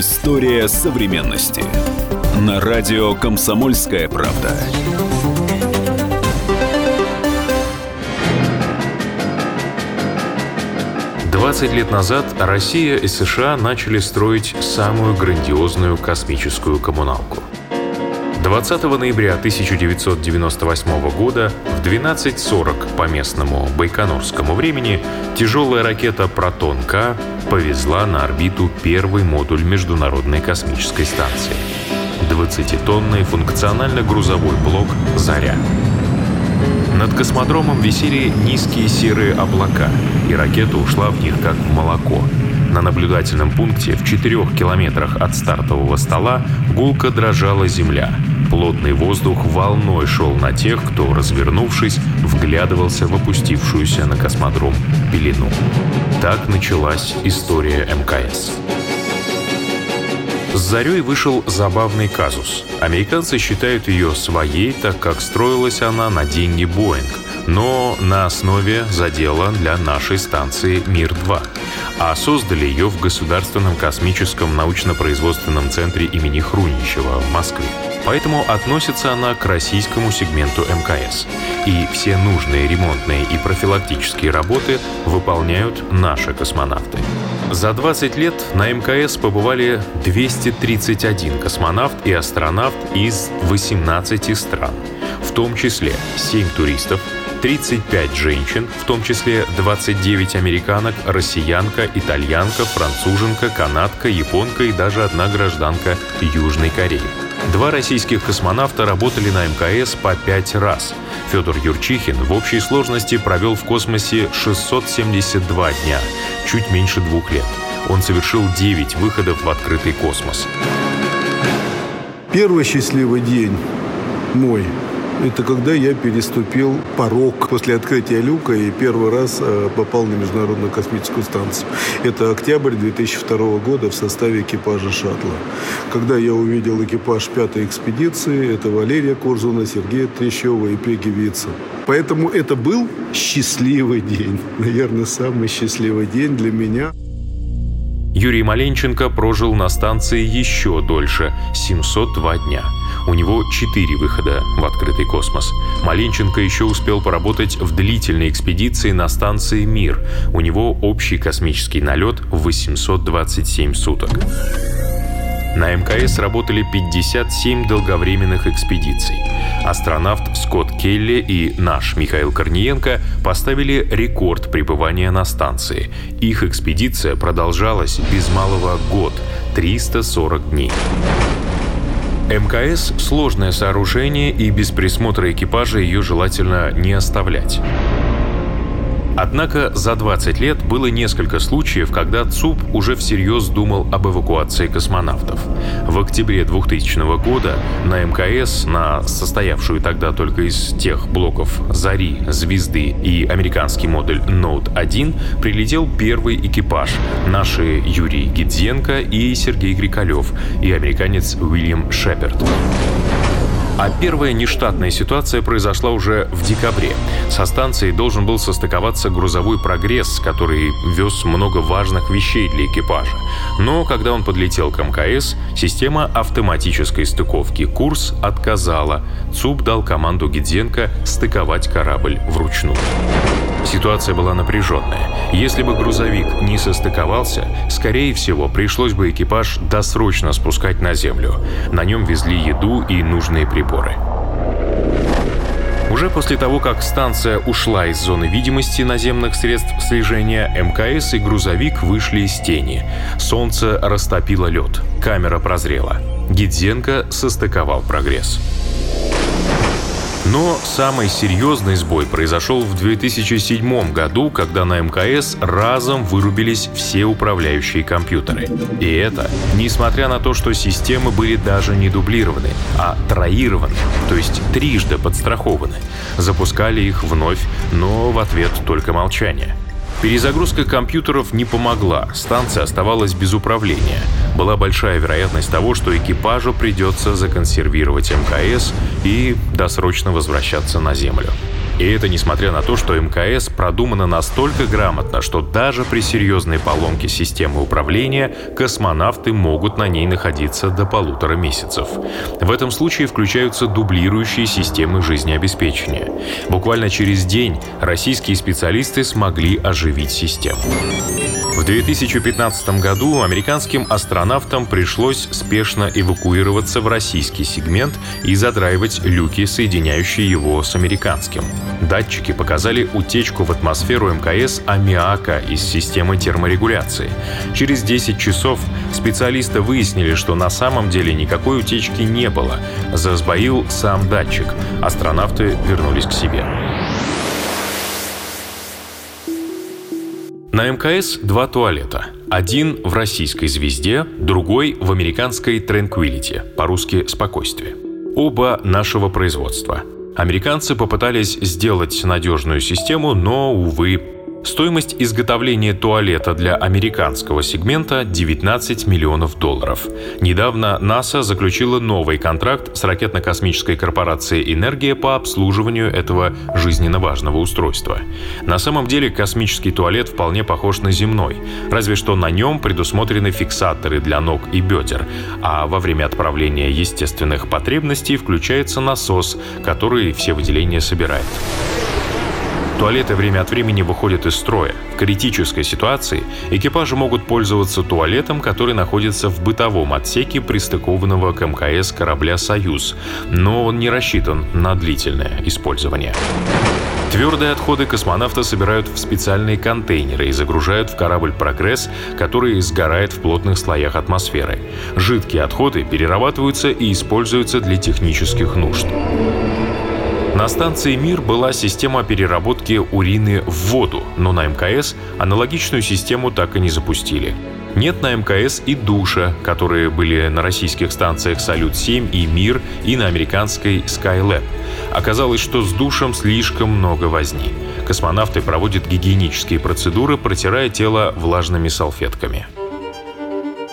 История современности. На радио «Комсомольская правда». Двадцать лет назад Россия и США начали строить самую грандиозную космическую коммуналку. 20 ноября 1998 года в 12.40 по местному байконурскому времени тяжелая ракета «Протон-К» повезла на орбиту первый модуль Международной космической станции. 20-тонный функционально-грузовой блок «Заря». Над космодромом висели низкие серые облака, и ракета ушла в них как в молоко. На наблюдательном пункте в четырех километрах от стартового стола гулко дрожала земля – Плотный воздух волной шел на тех, кто, развернувшись, вглядывался в опустившуюся на космодром пелену. Так началась история МКС. С «Зарей» вышел забавный казус. Американцы считают ее своей, так как строилась она на деньги «Боинг», но на основе задела для нашей станции «Мир-2», а создали ее в Государственном космическом научно-производственном центре имени Хрунищева в Москве. Поэтому относится она к российскому сегменту МКС. И все нужные ремонтные и профилактические работы выполняют наши космонавты. За 20 лет на МКС побывали 231 космонавт и астронавт из 18 стран, в том числе 7 туристов, 35 женщин, в том числе 29 американок, россиянка, итальянка, француженка, канадка, японка и даже одна гражданка Южной Кореи. Два российских космонавта работали на МКС по пять раз. Федор Юрчихин в общей сложности провел в космосе 672 дня, чуть меньше двух лет. Он совершил 9 выходов в открытый космос. Первый счастливый день мой это когда я переступил порог после открытия люка и первый раз э, попал на Международную космическую станцию. Это октябрь 2002 года в составе экипажа шаттла. Когда я увидел экипаж пятой экспедиции, это Валерия Курзуна, Сергей Трещева и Пеги Вица. Поэтому это был счастливый день. Наверное, самый счастливый день для меня. Юрий Маленченко прожил на станции еще дольше – 702 дня. У него четыре выхода в открытый космос. Маленченко еще успел поработать в длительной экспедиции на станции «Мир». У него общий космический налет в 827 суток. На МКС работали 57 долговременных экспедиций. Астронавт Скотт Келли и наш Михаил Корниенко поставили рекорд пребывания на станции. Их экспедиция продолжалась без малого год – 340 дней. МКС – сложное сооружение, и без присмотра экипажа ее желательно не оставлять. Однако за 20 лет было несколько случаев, когда ЦУП уже всерьез думал об эвакуации космонавтов. В октябре 2000 года на МКС, на состоявшую тогда только из тех блоков «Зари», «Звезды» и американский модуль «Ноут-1» прилетел первый экипаж – наши Юрий Гидзенко и Сергей Грикалев и американец Уильям Шеперд. А первая нештатная ситуация произошла уже в декабре. Со станцией должен был состыковаться грузовой прогресс, который вез много важных вещей для экипажа. Но когда он подлетел к МКС, система автоматической стыковки «Курс» отказала. ЦУП дал команду Гидзенко стыковать корабль вручную. Ситуация была напряженная. Если бы грузовик не состыковался, скорее всего, пришлось бы экипаж досрочно спускать на землю. На нем везли еду и нужные приборы. Уже после того, как станция ушла из зоны видимости наземных средств слежения, МКС и грузовик вышли из тени. Солнце растопило лед. Камера прозрела. Гидзенко состыковал прогресс. Но самый серьезный сбой произошел в 2007 году, когда на МКС разом вырубились все управляющие компьютеры. И это несмотря на то, что системы были даже не дублированы, а троированы, то есть трижды подстрахованы. Запускали их вновь, но в ответ только молчание. Перезагрузка компьютеров не помогла, станция оставалась без управления. Была большая вероятность того, что экипажу придется законсервировать МКС и досрочно возвращаться на Землю. И это несмотря на то, что МКС продумано настолько грамотно, что даже при серьезной поломке системы управления космонавты могут на ней находиться до полутора месяцев. В этом случае включаются дублирующие системы жизнеобеспечения. Буквально через день российские специалисты смогли оживить систему. В 2015 году американским астронавтам пришлось спешно эвакуироваться в российский сегмент и задраивать люки, соединяющие его с американским. Датчики показали утечку в атмосферу МКС аммиака из системы терморегуляции. Через 10 часов специалисты выяснили, что на самом деле никакой утечки не было. Засбоил сам датчик. Астронавты вернулись к себе. На МКС два туалета. Один в российской «Звезде», другой в американской «Tranquility», по-русски «Спокойствие». Оба нашего производства. Американцы попытались сделать надежную систему, но, увы, Стоимость изготовления туалета для американского сегмента – 19 миллионов долларов. Недавно НАСА заключила новый контракт с ракетно-космической корпорацией «Энергия» по обслуживанию этого жизненно важного устройства. На самом деле космический туалет вполне похож на земной, разве что на нем предусмотрены фиксаторы для ног и бедер, а во время отправления естественных потребностей включается насос, который все выделения собирает. Туалеты время от времени выходят из строя. В критической ситуации экипажи могут пользоваться туалетом, который находится в бытовом отсеке пристыкованного к МКС корабля «Союз», но он не рассчитан на длительное использование. Твердые отходы космонавта собирают в специальные контейнеры и загружают в корабль «Прогресс», который сгорает в плотных слоях атмосферы. Жидкие отходы перерабатываются и используются для технических нужд. На станции «Мир» была система переработки урины в воду, но на МКС аналогичную систему так и не запустили. Нет на МКС и душа, которые были на российских станциях «Салют-7» и «Мир» и на американской «Skylab». Оказалось, что с душем слишком много возни. Космонавты проводят гигиенические процедуры, протирая тело влажными салфетками.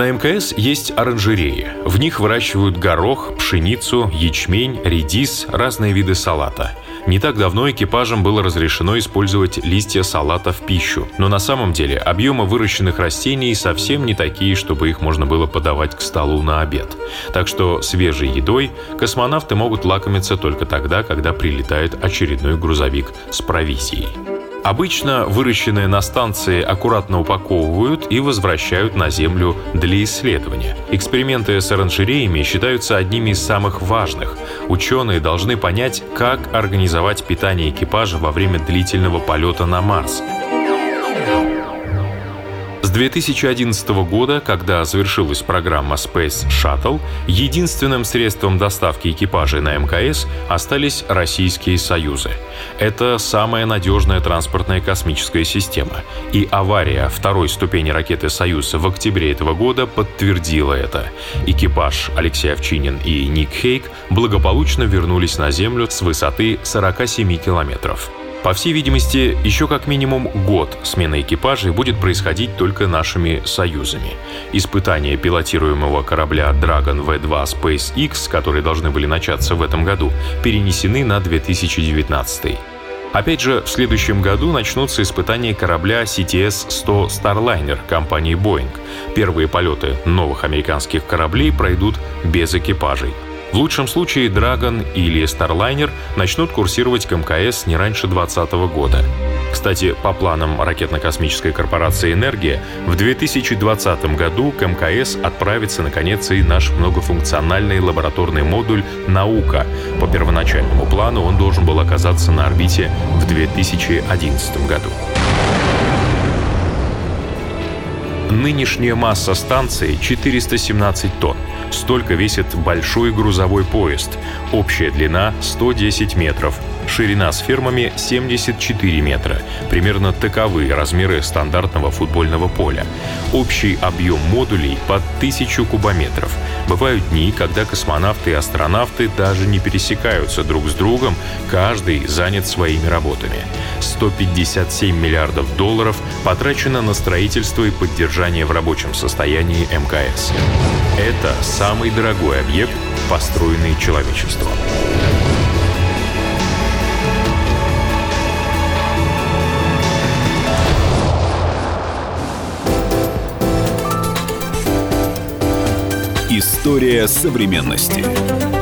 На МКС есть оранжереи. В них выращивают горох, пшеницу, ячмень, редис, разные виды салата. Не так давно экипажам было разрешено использовать листья салата в пищу, но на самом деле объемы выращенных растений совсем не такие, чтобы их можно было подавать к столу на обед. Так что свежей едой космонавты могут лакомиться только тогда, когда прилетает очередной грузовик с провизией. Обычно выращенные на станции аккуратно упаковывают и возвращают на Землю для исследования. Эксперименты с оранжереями считаются одними из самых важных. Ученые должны понять, как организовать питание экипажа во время длительного полета на Марс. С 2011 года, когда завершилась программа Space Shuttle, единственным средством доставки экипажей на МКС остались российские союзы. Это самая надежная транспортная космическая система. И авария второй ступени ракеты «Союз» в октябре этого года подтвердила это. Экипаж Алексей Овчинин и Ник Хейк благополучно вернулись на Землю с высоты 47 километров. По всей видимости, еще как минимум год смена экипажей будет происходить только нашими союзами. Испытания пилотируемого корабля Dragon V2 SpaceX, которые должны были начаться в этом году, перенесены на 2019. Опять же, в следующем году начнутся испытания корабля CTS-100 Starliner компании Boeing. Первые полеты новых американских кораблей пройдут без экипажей. В лучшем случае Dragon или Starliner начнут курсировать к МКС не раньше 2020 года. Кстати, по планам ракетно-космической корпорации «Энергия», в 2020 году к МКС отправится, наконец, и наш многофункциональный лабораторный модуль «Наука». По первоначальному плану он должен был оказаться на орбите в 2011 году. Нынешняя масса станции 417 тонн. Столько весит большой грузовой поезд. Общая длина 110 метров, ширина с фермами 74 метра. Примерно таковы размеры стандартного футбольного поля. Общий объем модулей под 1000 кубометров. Бывают дни, когда космонавты и астронавты даже не пересекаются друг с другом, каждый занят своими работами. 157 миллиардов долларов потрачено на строительство и поддержание в рабочем состоянии МКС. Это самый дорогой объект, построенный человечеством. История современности.